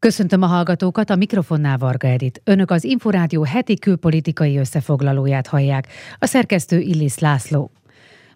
Köszöntöm a hallgatókat, a mikrofonnál Varga Edit. Önök az Inforádió heti külpolitikai összefoglalóját hallják. A szerkesztő Illis László.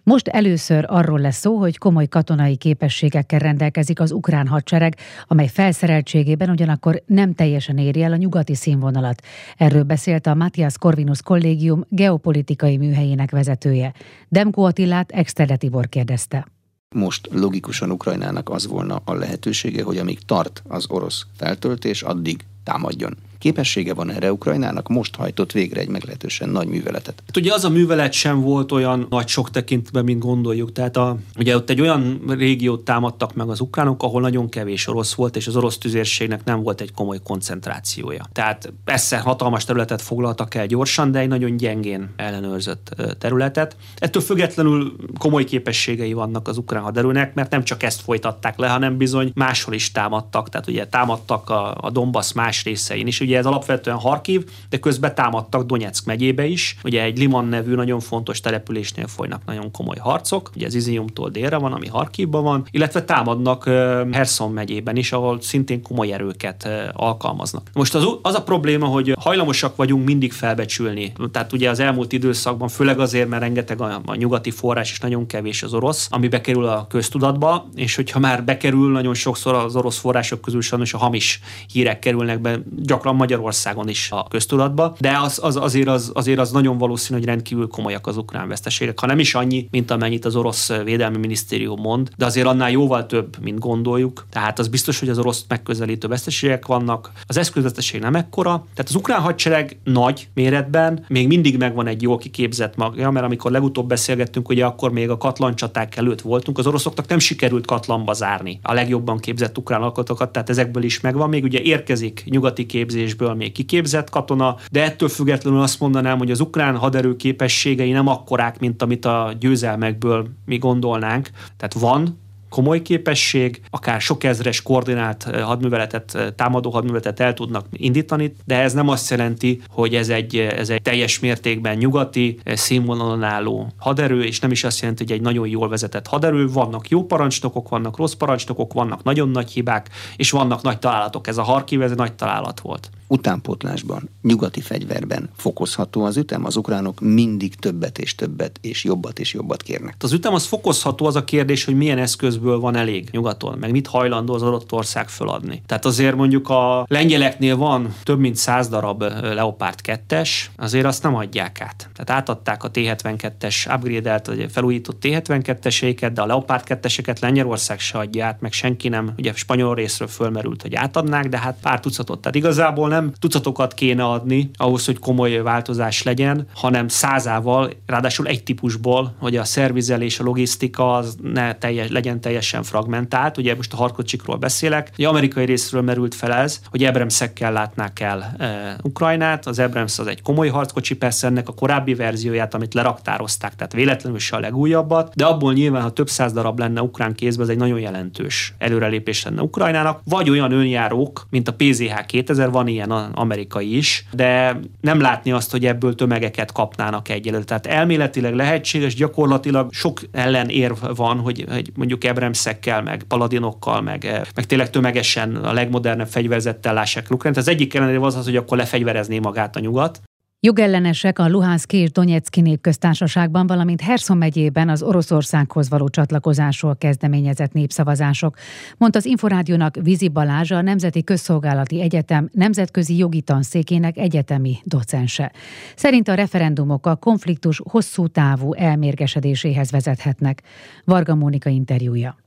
Most először arról lesz szó, hogy komoly katonai képességekkel rendelkezik az ukrán hadsereg, amely felszereltségében ugyanakkor nem teljesen éri el a nyugati színvonalat. Erről beszélt a Matthias Corvinus kollégium geopolitikai műhelyének vezetője. Demko Attilát Exterde Tibor kérdezte. Most logikusan Ukrajnának az volna a lehetősége, hogy amíg tart az orosz feltöltés, addig támadjon. Képessége van erre Ukrajnának? Most hajtott végre egy meglehetősen nagy műveletet. Hát ugye az a művelet sem volt olyan nagy sok tekintben, mint gondoljuk. Tehát a, ugye ott egy olyan régiót támadtak meg az ukránok, ahol nagyon kevés orosz volt, és az orosz tüzérségnek nem volt egy komoly koncentrációja. Tehát persze hatalmas területet foglaltak el gyorsan, de egy nagyon gyengén ellenőrzött területet. Ettől függetlenül komoly képességei vannak az ukrán haderőnek, mert nem csak ezt folytatták le, hanem bizony máshol is támadtak. Tehát ugye támadtak a, a Donbass más részein is. Ugye ugye ez alapvetően Harkiv, de közben támadtak Donetsk megyébe is. Ugye egy Liman nevű nagyon fontos településnél folynak nagyon komoly harcok, ugye ez Iziumtól délre van, ami Harkivban van, illetve támadnak Herson megyében is, ahol szintén komoly erőket alkalmaznak. Most az, az a probléma, hogy hajlamosak vagyunk mindig felbecsülni. Tehát ugye az elmúlt időszakban, főleg azért, mert rengeteg a, a nyugati forrás és nagyon kevés az orosz, ami bekerül a köztudatba, és hogyha már bekerül, nagyon sokszor az orosz források közül sajnos a hamis hírek kerülnek be, gyakran Magyarországon is a köztudatba, de az, az, azért, az, azért az nagyon valószínű, hogy rendkívül komolyak az ukrán veszteségek, ha nem is annyi, mint amennyit az orosz védelmi minisztérium mond, de azért annál jóval több, mint gondoljuk. Tehát az biztos, hogy az orosz megközelítő veszteségek vannak. Az eszközveszteség nem ekkora, tehát az ukrán hadsereg nagy méretben, még mindig megvan egy jól kiképzett magja, mert amikor legutóbb beszélgettünk, ugye akkor még a katlancsaták előtt voltunk, az oroszoknak nem sikerült katlanba zárni a legjobban képzett ukrán alkatokat, tehát ezekből is megvan. Még ugye érkezik nyugati képzés képzésből még kiképzett katona, de ettől függetlenül azt mondanám, hogy az ukrán haderő képességei nem akkorák, mint amit a győzelmekből mi gondolnánk. Tehát van komoly képesség, akár sok ezres koordinált hadműveletet, támadó hadműveletet el tudnak indítani, de ez nem azt jelenti, hogy ez egy, ez egy teljes mértékben nyugati színvonalon álló haderő, és nem is azt jelenti, hogy egy nagyon jól vezetett haderő. Vannak jó parancsnokok, vannak rossz parancsnokok, vannak nagyon nagy hibák, és vannak nagy találatok. Ez a Harkiv, ez egy nagy találat volt utánpótlásban, nyugati fegyverben fokozható az ütem? Az ukránok mindig többet és többet és jobbat és jobbat kérnek. Az ütem az fokozható, az a kérdés, hogy milyen eszközből van elég nyugaton, meg mit hajlandó az adott ország föladni. Tehát azért mondjuk a lengyeleknél van több mint száz darab Leopard 2-es, azért azt nem adják át. Tehát átadták a T-72-es upgrade-elt, vagy felújított T-72-eseiket, de a Leopard 2-eseket Lengyelország se adja át, meg senki nem, ugye spanyol részről fölmerült, hogy átadnák, de hát pár tucatot. Tehát igazából nem nem tucatokat kéne adni ahhoz, hogy komoly változás legyen, hanem százával, ráadásul egy típusból, hogy a szervizelés, a logisztika az ne teljes, legyen teljesen fragmentált. Ugye most a harkocsikról beszélek. Ugye amerikai részről merült fel ez, hogy Abramsekkel látnák el e, Ukrajnát. Az Abrams az egy komoly harckocsi, persze ennek a korábbi verzióját, amit leraktározták, tehát véletlenül se a legújabbat, de abból nyilván, ha több száz darab lenne ukrán kézben, ez egy nagyon jelentős előrelépés lenne Ukrajnának. Vagy olyan önjárók, mint a PZH 2000, van ilyen amerikai is, de nem látni azt, hogy ebből tömegeket kapnának egyelőre. Tehát elméletileg lehetséges, gyakorlatilag sok ellenérv van, hogy, hogy mondjuk Ebremszekkel, meg paladinokkal, meg, eh, meg tényleg tömegesen a legmodernebb fegyverzettel lássák Ukrajnát. Az egyik ellenérv az az, hogy akkor lefegyverezné magát a nyugat, Jogellenesek a Luhanszki és Donetszki népköztársaságban, valamint Herson megyében az Oroszországhoz való csatlakozásról kezdeményezett népszavazások, mondta az Inforádiónak Vizi Balázs, a Nemzeti Közszolgálati Egyetem nemzetközi jogi tanszékének egyetemi docense. Szerint a referendumok a konfliktus hosszú távú elmérgesedéséhez vezethetnek. Varga Mónika interjúja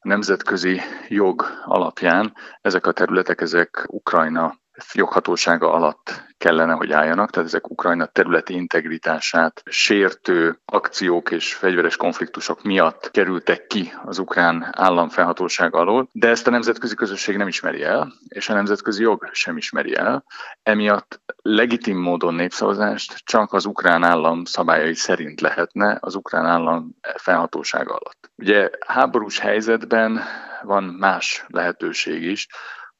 nemzetközi jog alapján ezek a területek, ezek Ukrajna joghatósága alatt kellene, hogy álljanak, tehát ezek Ukrajna területi integritását sértő akciók és fegyveres konfliktusok miatt kerültek ki az ukrán állam felhatósága alól, de ezt a nemzetközi közösség nem ismeri el, és a nemzetközi jog sem ismeri el. Emiatt legitim módon népszavazást csak az ukrán állam szabályai szerint lehetne az ukrán állam felhatósága alatt. Ugye háborús helyzetben van más lehetőség is,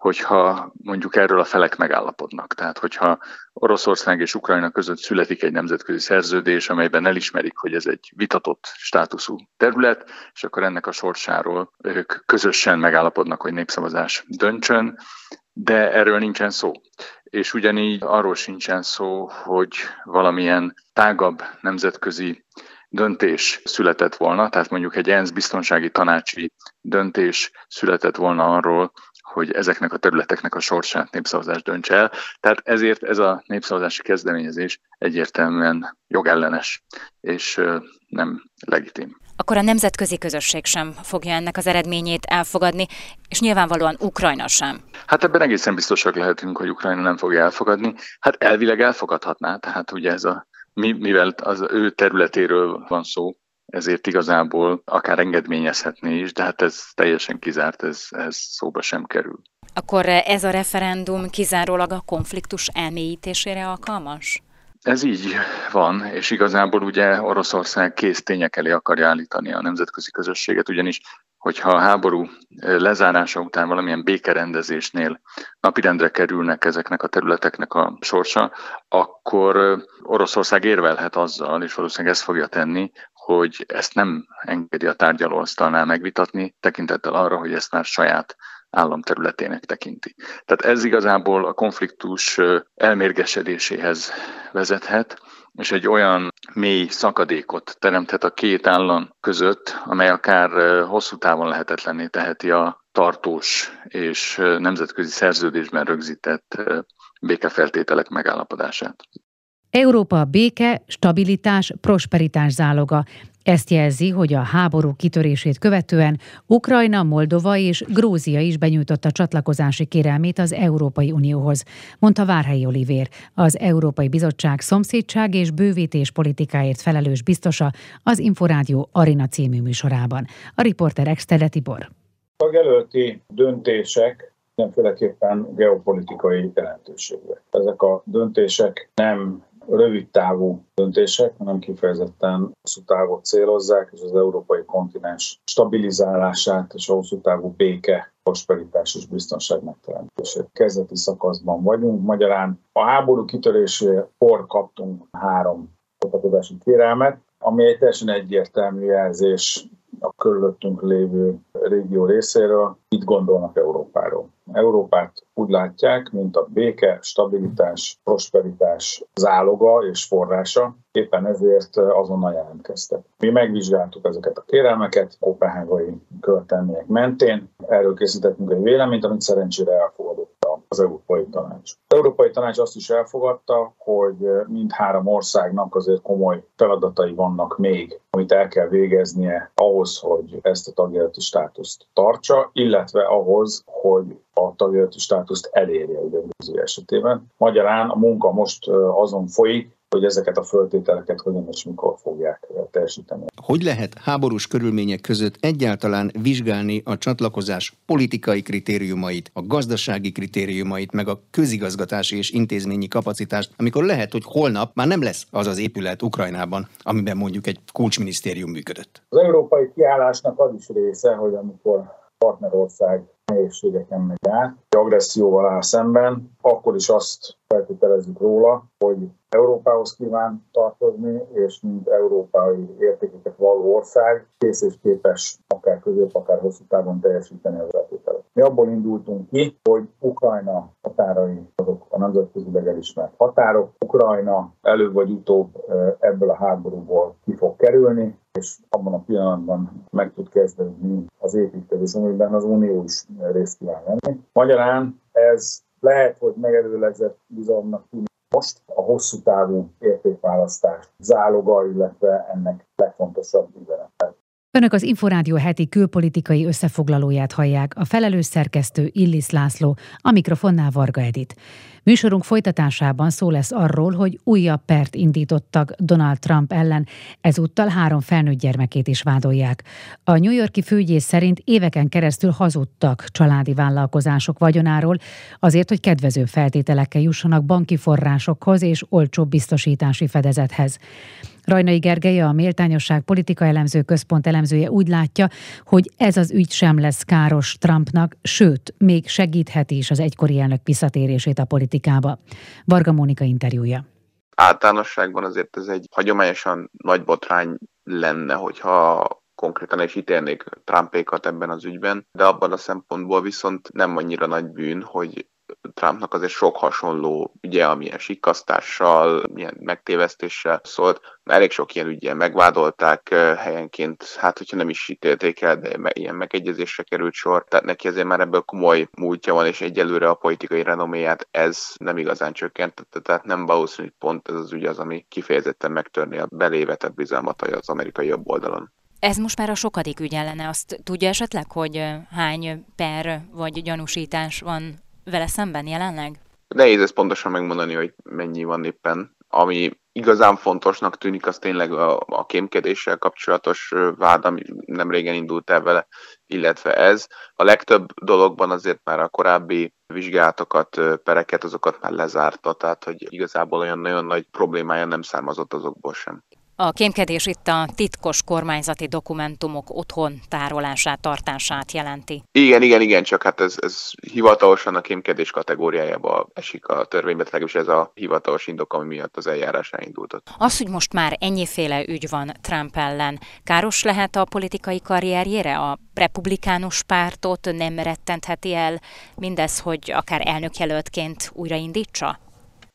hogyha mondjuk erről a felek megállapodnak. Tehát, hogyha Oroszország és Ukrajna között születik egy nemzetközi szerződés, amelyben elismerik, hogy ez egy vitatott státuszú terület, és akkor ennek a sorsáról ők közösen megállapodnak, hogy népszavazás döntsön, de erről nincsen szó. És ugyanígy arról sincsen szó, hogy valamilyen tágabb nemzetközi döntés született volna, tehát mondjuk egy ENSZ biztonsági tanácsi döntés született volna arról, hogy ezeknek a területeknek a sorsát népszavazás dönts el. Tehát ezért ez a népszavazási kezdeményezés egyértelműen jogellenes, és nem legitim. Akkor a nemzetközi közösség sem fogja ennek az eredményét elfogadni, és nyilvánvalóan Ukrajna sem. Hát ebben egészen biztosak lehetünk, hogy Ukrajna nem fogja elfogadni. Hát elvileg elfogadhatná, tehát ugye ez a mivel az ő területéről van szó, ezért igazából akár engedményezhetné is, de hát ez teljesen kizárt, ez, ez szóba sem kerül. Akkor ez a referendum kizárólag a konfliktus elmélyítésére alkalmas? Ez így van, és igazából ugye Oroszország kész tények elé akarja állítani a nemzetközi közösséget, ugyanis hogyha a háború lezárása után valamilyen békerendezésnél napirendre kerülnek ezeknek a területeknek a sorsa, akkor Oroszország érvelhet azzal, és valószínűleg ezt fogja tenni, hogy ezt nem engedi a tárgyalóasztalnál megvitatni, tekintettel arra, hogy ezt már saját államterületének tekinti. Tehát ez igazából a konfliktus elmérgesedéséhez vezethet, és egy olyan mély szakadékot teremthet a két állam között, amely akár hosszú távon lehetetlenné teheti a tartós és nemzetközi szerződésben rögzített békefeltételek megállapodását. Európa béke, stabilitás, prosperitás záloga. Ezt jelzi, hogy a háború kitörését követően Ukrajna, Moldova és Grúzia is benyújtotta csatlakozási kérelmét az Európai Unióhoz, mondta Várhelyi Olivér, az Európai Bizottság szomszédság és bővítés politikáért felelős biztosa az Inforádió Arina című műsorában. A riporter Extele Tibor. A jelölti döntések mindenféleképpen geopolitikai jelentőségűek. Ezek a döntések nem rövid távú döntések, hanem kifejezetten hosszú távot célozzák, és az európai kontinens stabilizálását és a hosszú távú béke, prosperitás és biztonság megteremtését. Kezdeti szakaszban vagyunk. Magyarán a háború kitörésére kaptunk három csatlakozási kérelmet, ami egy teljesen egyértelmű jelzés a körülöttünk lévő régió részéről, mit gondolnak Európáról. Európát úgy látják, mint a béke, stabilitás, prosperitás záloga és forrása, éppen ezért azonnal jelentkeztek. Mi megvizsgáltuk ezeket a kérelmeket kopenhágai követelmények mentén, erről készítettünk egy véleményt, amit szerencsére elfogadott az Európai Tanács. Az Európai Tanács azt is elfogadta, hogy mindhárom országnak azért komoly feladatai vannak még, amit el kell végeznie ahhoz, hogy ezt a tagjelölti státuszt tartsa, illetve ahhoz, hogy a tagjelölti státuszt elérje ugye a esetében. Magyarán a munka most azon folyik, hogy ezeket a föltételeket hogyan és mikor fogják teljesíteni. Hogy lehet háborús körülmények között egyáltalán vizsgálni a csatlakozás politikai kritériumait, a gazdasági kritériumait, meg a közigazgatási és intézményi kapacitást, amikor lehet, hogy holnap már nem lesz az az épület Ukrajnában, amiben mondjuk egy kulcsminisztérium működött? Az európai kiállásnak az is része, hogy amikor partnerország nehézségeken megy át, agresszióval áll szemben, akkor is azt feltételezzük róla, hogy Európához kíván tartozni, és mint európai értékeket való ország kész és képes akár közép, akár hosszú távon teljesíteni az feltételeket. Mi abból indultunk ki, hogy Ukrajna határai azok a nemzetközileg elismert határok. Ukrajna előbb vagy utóbb ebből a háborúból ki fog kerülni, és abban a pillanatban meg tud kezdeni az építkezés, amiben az Unió is részt kíván venni. Magyarán ez lehet, hogy megelőlegzett bizalomnak tűnik most a hosszú távú értékválasztás záloga, illetve ennek legfontosabb üzenete. Önök az Inforádió heti külpolitikai összefoglalóját hallják, a felelős szerkesztő Illis László, a mikrofonnál Varga Edit. Műsorunk folytatásában szó lesz arról, hogy újabb pert indítottak Donald Trump ellen, ezúttal három felnőtt gyermekét is vádolják. A New Yorki főügyész szerint éveken keresztül hazudtak családi vállalkozások vagyonáról, azért, hogy kedvező feltételekkel jussanak banki forrásokhoz és olcsóbb biztosítási fedezethez. Rajnai Gergely, a Méltányosság Politika Elemző Központ elemzője úgy látja, hogy ez az ügy sem lesz káros Trumpnak, sőt, még segítheti is az egykori elnök visszatérését a politikába. Varga Mónika interjúja. Általánosságban azért ez egy hagyományosan nagy botrány lenne, hogyha konkrétan is ítélnék Trumpékat ebben az ügyben, de abban a szempontból viszont nem annyira nagy bűn, hogy Trumpnak azért sok hasonló ügye, amilyen sikasztással, milyen megtévesztéssel szólt. Elég sok ilyen ügyen megvádolták helyenként, hát hogyha nem is ítélték el, de ilyen megegyezésre került sor. Tehát neki azért már ebből komoly múltja van, és egyelőre a politikai renoméját ez nem igazán csökkentette, tehát nem valószínű, hogy pont ez az ügy az, ami kifejezetten megtörni a belévetett bizalmat az amerikai jobb oldalon. Ez most már a sokadik ügy ellene. Azt tudja esetleg, hogy hány per vagy gyanúsítás van vele szemben jelenleg? Nehéz ezt pontosan megmondani, hogy mennyi van éppen. Ami igazán fontosnak tűnik, az tényleg a, a kémkedéssel kapcsolatos vád, ami nem régen indult el vele, illetve ez. A legtöbb dologban azért már a korábbi vizsgálatokat, pereket, azokat már lezárta, tehát hogy igazából olyan nagyon nagy problémája nem származott azokból sem. A kémkedés itt a titkos kormányzati dokumentumok otthon tárolását, tartását jelenti. Igen, igen, igen, csak hát ez, ez hivatalosan a kémkedés kategóriájába esik a törvénybe, legalábbis ez a hivatalos indok, ami miatt az eljárás elindult. Az, hogy most már ennyiféle ügy van Trump ellen, káros lehet a politikai karrierjére? A republikánus pártot nem rettentheti el mindez, hogy akár elnökjelöltként újraindítsa?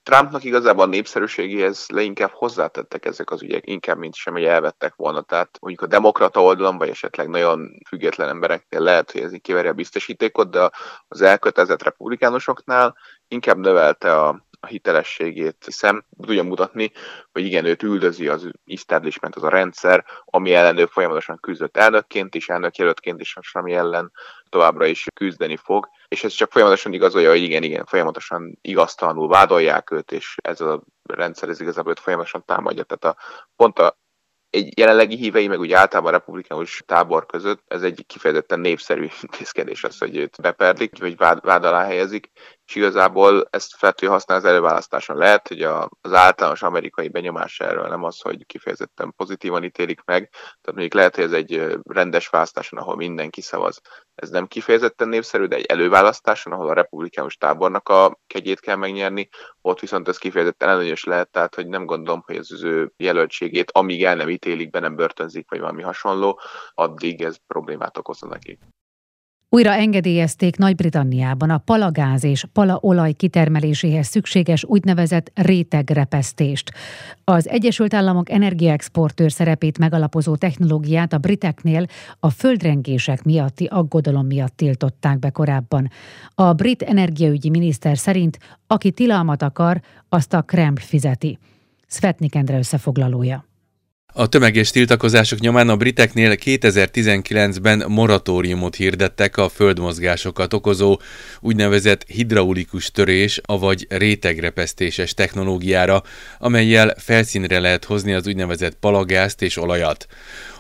Trumpnak igazából a népszerűségéhez leinkább hozzátettek ezek az ügyek, inkább, mint sem, hogy elvettek volna. Tehát mondjuk a demokrata oldalon, vagy esetleg nagyon független embereknél lehet, hogy ez így kiveri a biztosítékot, de az elkötelezett republikánusoknál inkább növelte a, a hitelességét, hiszen tudja mutatni, hogy igen, őt üldözi az establishment, az a rendszer, ami ellen ő folyamatosan küzdött elnökként is, elnökjelöltként is, ami ellen továbbra is küzdeni fog, és ez csak folyamatosan igazolja, hogy igen, igen, folyamatosan igaztalanul vádolják őt, és ez a rendszer ez igazából őt folyamatosan támadja. Tehát a, pont a egy jelenlegi hívei, meg úgy általában a republikánus tábor között, ez egy kifejezetten népszerű intézkedés az, hogy őt beperlik, vagy vád, vád alá helyezik, és igazából ezt fel tudja használni az előválasztáson. Lehet, hogy a, az általános amerikai benyomás erről nem az, hogy kifejezetten pozitívan ítélik meg, tehát mondjuk lehet, hogy ez egy rendes választáson, ahol mindenki szavaz. Ez nem kifejezetten népszerű, de egy előválasztáson, ahol a republikánus tábornak a kegyét kell megnyerni, ott viszont ez kifejezetten előnyös lehet, tehát hogy nem gondolom, hogy az ő jelöltségét, amíg el nem ítélik be, nem börtönzik, vagy valami hasonló, addig ez problémát okozza neki. Újra engedélyezték Nagy-Britanniában a palagáz és palaolaj kitermeléséhez szükséges úgynevezett rétegrepesztést. Az Egyesült Államok energiaexportőr szerepét megalapozó technológiát a briteknél a földrengések miatti aggodalom miatt tiltották be korábban. A brit energiaügyi miniszter szerint, aki tilalmat akar, azt a Kreml fizeti. Svetnik Endre összefoglalója. A tömeges tiltakozások nyomán a briteknél 2019-ben moratóriumot hirdettek a földmozgásokat okozó úgynevezett hidraulikus törés, avagy rétegrepesztéses technológiára, amelyel felszínre lehet hozni az úgynevezett palagázt és olajat.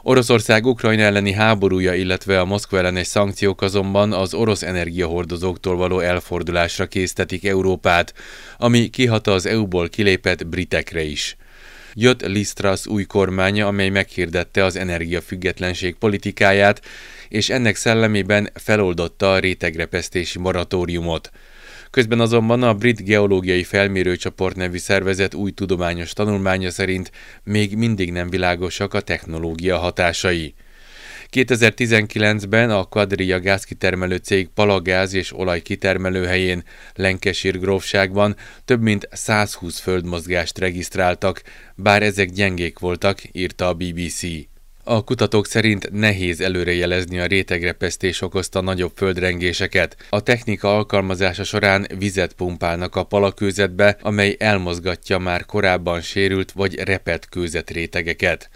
Oroszország Ukrajna elleni háborúja, illetve a Moszkva ellenes szankciók azonban az orosz energiahordozóktól való elfordulásra késztetik Európát, ami kihat az EU-ból kilépett britekre is. Jött Lisztrasz új kormánya, amely meghirdette az energiafüggetlenség politikáját, és ennek szellemében feloldotta a rétegrepesztési moratóriumot. Közben azonban a Brit Geológiai Felmérőcsoport nevű szervezet új tudományos tanulmánya szerint még mindig nem világosak a technológia hatásai. 2019-ben a Quadria gázkitermelő cég palagáz és olaj kitermelő helyén Lenkesír grófságban több mint 120 földmozgást regisztráltak, bár ezek gyengék voltak, írta a BBC. A kutatók szerint nehéz előrejelezni a rétegrepesztés okozta nagyobb földrengéseket. A technika alkalmazása során vizet pumpálnak a palakőzetbe, amely elmozgatja már korábban sérült vagy repett kőzetrétegeket.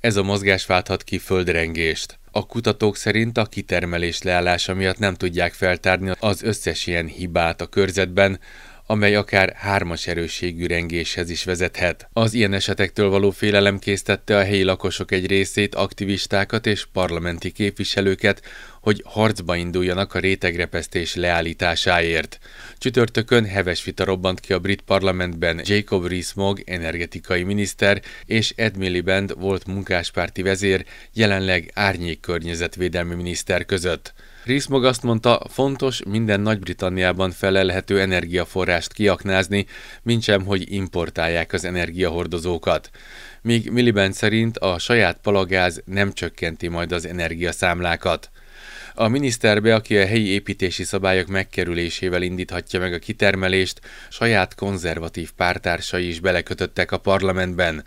Ez a mozgás válthat ki földrengést. A kutatók szerint a kitermelés leállása miatt nem tudják feltárni az összes ilyen hibát a körzetben, amely akár hármas erősségű rengéshez is vezethet. Az ilyen esetektől való félelem késztette a helyi lakosok egy részét, aktivistákat és parlamenti képviselőket, hogy harcba induljanak a rétegrepesztés leállításáért. Csütörtökön heves vita robbant ki a brit parlamentben Jacob Rees-Mogg energetikai miniszter és Ed Miliband volt munkáspárti vezér, jelenleg árnyék környezetvédelmi miniszter között. Rees-Mogg azt mondta, fontos minden Nagy-Britanniában felelhető energiaforrást kiaknázni, mintsem, hogy importálják az energiahordozókat. Míg Miliband szerint a saját palagáz nem csökkenti majd az energiaszámlákat. A miniszterbe, aki a helyi építési szabályok megkerülésével indíthatja meg a kitermelést, saját konzervatív pártársai is belekötöttek a parlamentben.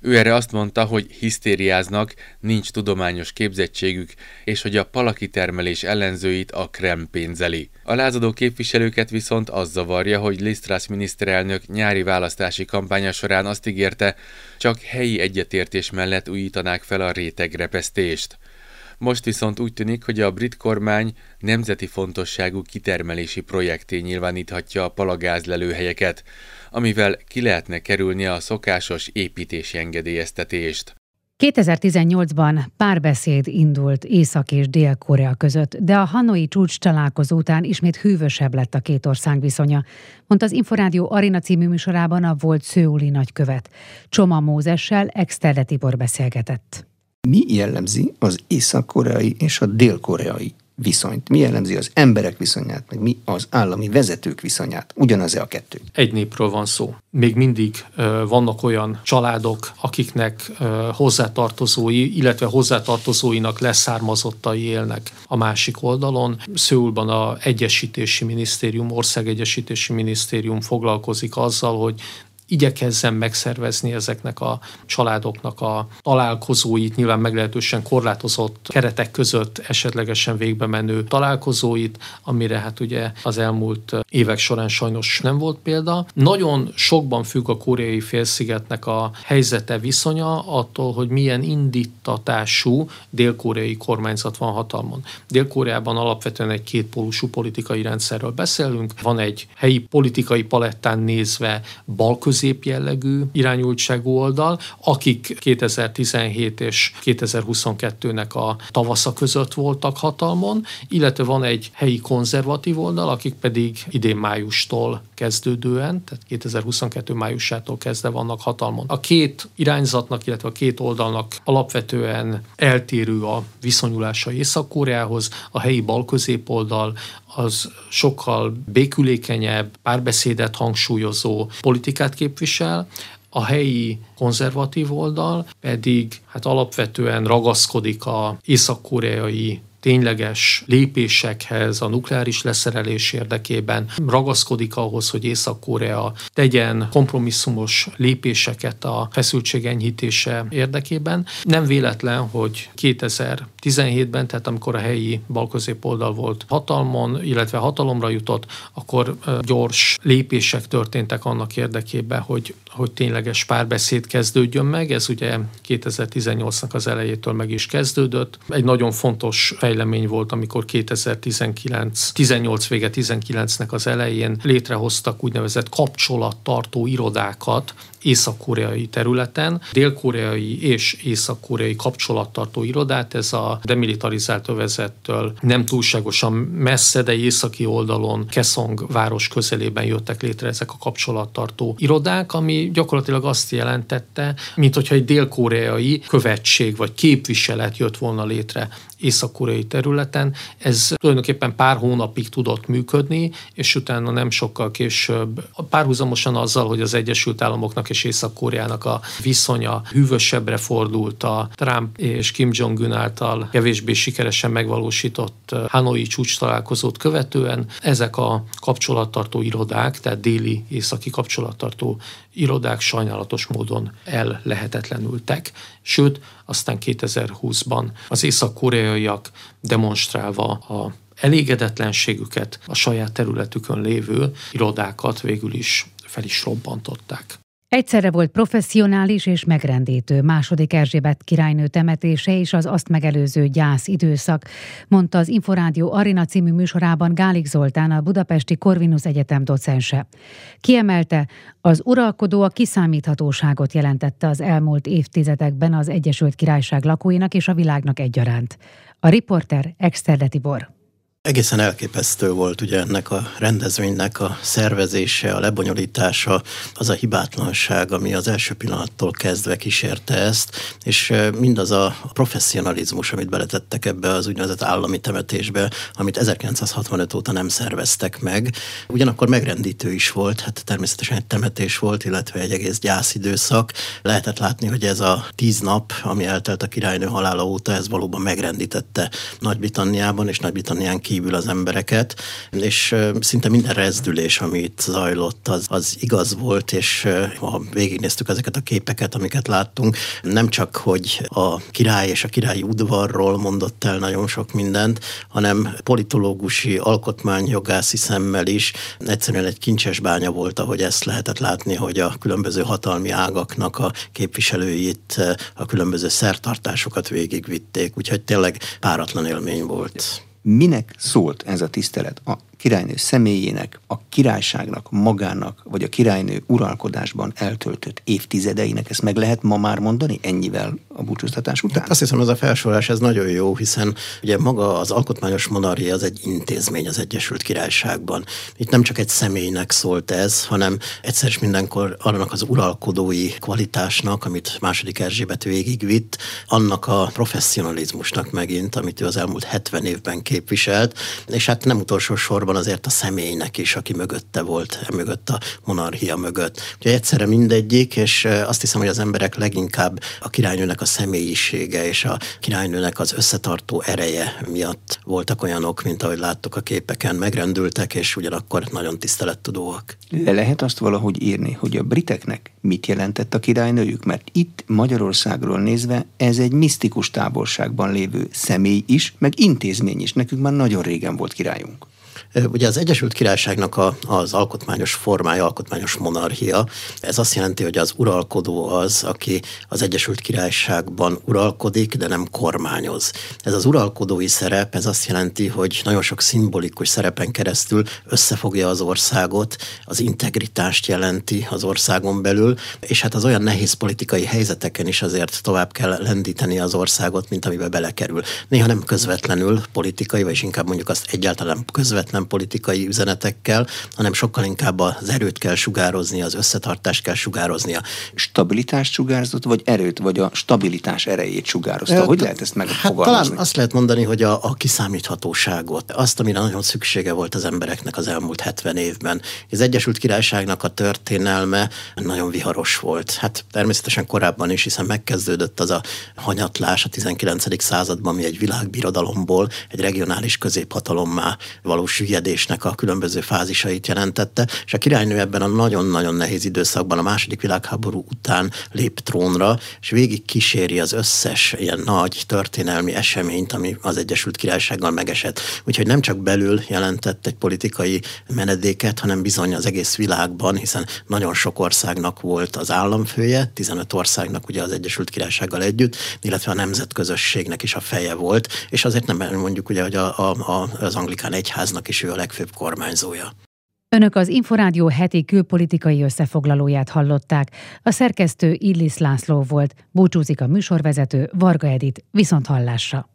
Ő erre azt mondta, hogy hisztériáznak, nincs tudományos képzettségük, és hogy a palakitermelés ellenzőit a Krem pénzeli. A lázadó képviselőket viszont az zavarja, hogy Lisztrász miniszterelnök nyári választási kampánya során azt ígérte, csak helyi egyetértés mellett újítanák fel a rétegrepesztést. Most viszont úgy tűnik, hogy a brit kormány nemzeti fontosságú kitermelési projekté nyilváníthatja a palagázlelőhelyeket, amivel ki lehetne kerülni a szokásos építési engedélyeztetést. 2018-ban párbeszéd indult Észak és Dél-Korea között, de a hanoi csúcs találkozó után ismét hűvösebb lett a két ország viszonya, mondta az Inforádió Arina című műsorában a volt szőuli nagykövet. Csoma Mózessel Exterde Tibor beszélgetett. Mi jellemzi az észak-koreai és a dél-koreai viszonyt? Mi jellemzi az emberek viszonyát, meg mi az állami vezetők viszonyát? Ugyanaz-e a kettő? Egy népről van szó. Még mindig uh, vannak olyan családok, akiknek uh, hozzátartozói, illetve hozzátartozóinak leszármazottai élnek a másik oldalon. Szőulban a Egyesítési Minisztérium, Országegyesítési Minisztérium foglalkozik azzal, hogy igyekezzen megszervezni ezeknek a családoknak a találkozóit, nyilván meglehetősen korlátozott keretek között esetlegesen végbe menő találkozóit, amire hát ugye az elmúlt évek során sajnos nem volt példa. Nagyon sokban függ a koreai félszigetnek a helyzete viszonya attól, hogy milyen indítatású dél-koreai kormányzat van hatalmon. Dél-Koreában alapvetően egy kétpólusú politikai rendszerről beszélünk. Van egy helyi politikai palettán nézve balközi középjellegű irányultságú oldal, akik 2017 és 2022-nek a tavasza között voltak hatalmon, illetve van egy helyi konzervatív oldal, akik pedig idén májustól kezdődően, tehát 2022 májusától kezdve vannak hatalmon. A két irányzatnak, illetve a két oldalnak alapvetően eltérő a viszonyulása Észak-Koreához, a helyi balközépoldal az sokkal békülékenyebb, párbeszédet hangsúlyozó politikát képvisel, a helyi konzervatív oldal pedig hát alapvetően ragaszkodik a észak-koreai tényleges lépésekhez a nukleáris leszerelés érdekében ragaszkodik ahhoz, hogy Észak-Korea tegyen kompromisszumos lépéseket a feszültség érdekében. Nem véletlen, hogy 2017-ben, tehát amikor a helyi balközépoldal volt hatalmon, illetve hatalomra jutott, akkor gyors lépések történtek annak érdekében, hogy, hogy tényleges párbeszéd kezdődjön meg. Ez ugye 2018-nak az elejétől meg is kezdődött. Egy nagyon fontos fejlődés fejlemény volt, amikor 2019, 18 vége 19-nek az elején létrehoztak úgynevezett kapcsolattartó irodákat észak-koreai területen, dél-koreai és észak-koreai kapcsolattartó irodát, ez a demilitarizált övezettől nem túlságosan messze, de északi oldalon Kesong város közelében jöttek létre ezek a kapcsolattartó irodák, ami gyakorlatilag azt jelentette, mint hogyha egy dél-koreai követség vagy képviselet jött volna létre észak-koreai területen. Ez tulajdonképpen pár hónapig tudott működni, és utána nem sokkal később, párhuzamosan azzal, hogy az Egyesült Államoknak és Észak-Koreának a viszonya hűvösebbre fordult a Trump és Kim Jong-un által kevésbé sikeresen megvalósított Hanoi csúcs találkozót követően ezek a kapcsolattartó irodák, tehát déli északi kapcsolattartó irodák sajnálatos módon el lehetetlenültek. Sőt, aztán 2020-ban az észak-koreaiak demonstrálva a elégedetlenségüket a saját területükön lévő irodákat végül is fel is robbantották. Egyszerre volt professzionális és megrendítő második Erzsébet királynő temetése és az azt megelőző gyász időszak, mondta az Inforádió Arina című műsorában Gálik Zoltán, a Budapesti Corvinus Egyetem docense. Kiemelte, az uralkodó a kiszámíthatóságot jelentette az elmúlt évtizedekben az Egyesült Királyság lakóinak és a világnak egyaránt. A riporter Exterde Tibor. Egészen elképesztő volt ugye ennek a rendezvénynek a szervezése, a lebonyolítása, az a hibátlanság, ami az első pillanattól kezdve kísérte ezt, és mindaz a professzionalizmus, amit beletettek ebbe az úgynevezett állami temetésbe, amit 1965 óta nem szerveztek meg. Ugyanakkor megrendítő is volt, hát természetesen egy temetés volt, illetve egy egész gyászidőszak. Lehetett látni, hogy ez a tíz nap, ami eltelt a királynő halála óta, ez valóban megrendítette Nagy-Britanniában és Nagy-Britannián kívül az embereket, és szinte minden rezdülés, ami itt zajlott, az, az igaz volt, és ha végignéztük ezeket a képeket, amiket láttunk, nem csak, hogy a király és a királyi udvarról mondott el nagyon sok mindent, hanem politológusi, alkotmányjogászi szemmel is egyszerűen egy kincses bánya volt, ahogy ezt lehetett látni, hogy a különböző hatalmi ágaknak a képviselőit, a különböző szertartásokat végigvitték, úgyhogy tényleg páratlan élmény volt. Minek szólt ez a tisztelet? A királynő személyének, a királyságnak, magának, vagy a királynő uralkodásban eltöltött évtizedeinek, ezt meg lehet ma már mondani ennyivel a búcsúztatás után? Hát azt hiszem, ez a felsorolás ez nagyon jó, hiszen ugye maga az alkotmányos monarchia az egy intézmény az Egyesült Királyságban. Itt nem csak egy személynek szólt ez, hanem egyszer is mindenkor annak az uralkodói kvalitásnak, amit második Erzsébet végigvitt, annak a professzionalizmusnak megint, amit ő az elmúlt 70 évben képviselt, és hát nem utolsó sorban azért a személynek is, aki mögötte volt, mögött a monarchia mögött. Ugye egyszerre mindegyik, és azt hiszem, hogy az emberek leginkább a királynőnek a személyisége és a királynőnek az összetartó ereje miatt voltak olyanok, mint ahogy láttuk a képeken, megrendültek, és ugyanakkor nagyon tisztelettudóak. Le lehet azt valahogy írni, hogy a briteknek mit jelentett a királynőjük? Mert itt Magyarországról nézve ez egy misztikus távolságban lévő személy is, meg intézmény is. Nekünk már nagyon régen volt királyunk. Ugye az Egyesült Királyságnak a, az alkotmányos formája, alkotmányos monarchia, ez azt jelenti, hogy az uralkodó az, aki az Egyesült Királyságban uralkodik, de nem kormányoz. Ez az uralkodói szerep, ez azt jelenti, hogy nagyon sok szimbolikus szerepen keresztül összefogja az országot, az integritást jelenti az országon belül, és hát az olyan nehéz politikai helyzeteken is azért tovább kell lendíteni az országot, mint amiben belekerül. Néha nem közvetlenül politikai, vagy inkább mondjuk azt egyáltalán közvetlen nem politikai üzenetekkel, hanem sokkal inkább az erőt kell sugározni, az összetartást kell sugároznia. Stabilitást sugárzott, vagy erőt, vagy a stabilitás erejét sugározta? Hogy lehet ezt megfogalmazni? Hát talán azt lehet mondani, hogy a, a kiszámíthatóságot, azt, amire nagyon szüksége volt az embereknek az elmúlt 70 évben. Az Egyesült Királyságnak a történelme nagyon viharos volt. Hát természetesen korábban is, hiszen megkezdődött az a hanyatlás a 19. században, ami egy világbirodalomból egy regionális középhatalommá valós süllyedésnek a különböző fázisait jelentette, és a királynő ebben a nagyon-nagyon nehéz időszakban a második világháború után lép trónra, és végig kíséri az összes ilyen nagy történelmi eseményt, ami az Egyesült Királysággal megesett. Úgyhogy nem csak belül jelentett egy politikai menedéket, hanem bizony az egész világban, hiszen nagyon sok országnak volt az államfője, 15 országnak ugye az Egyesült Királysággal együtt, illetve a nemzetközösségnek is a feje volt, és azért nem mondjuk ugye, hogy a, a, az anglikán egyháznak is ő a legfőbb kormányzója. Önök az Inforádió heti külpolitikai összefoglalóját hallották. A szerkesztő Illis László volt, búcsúzik a műsorvezető Varga Edit, viszont hallásra.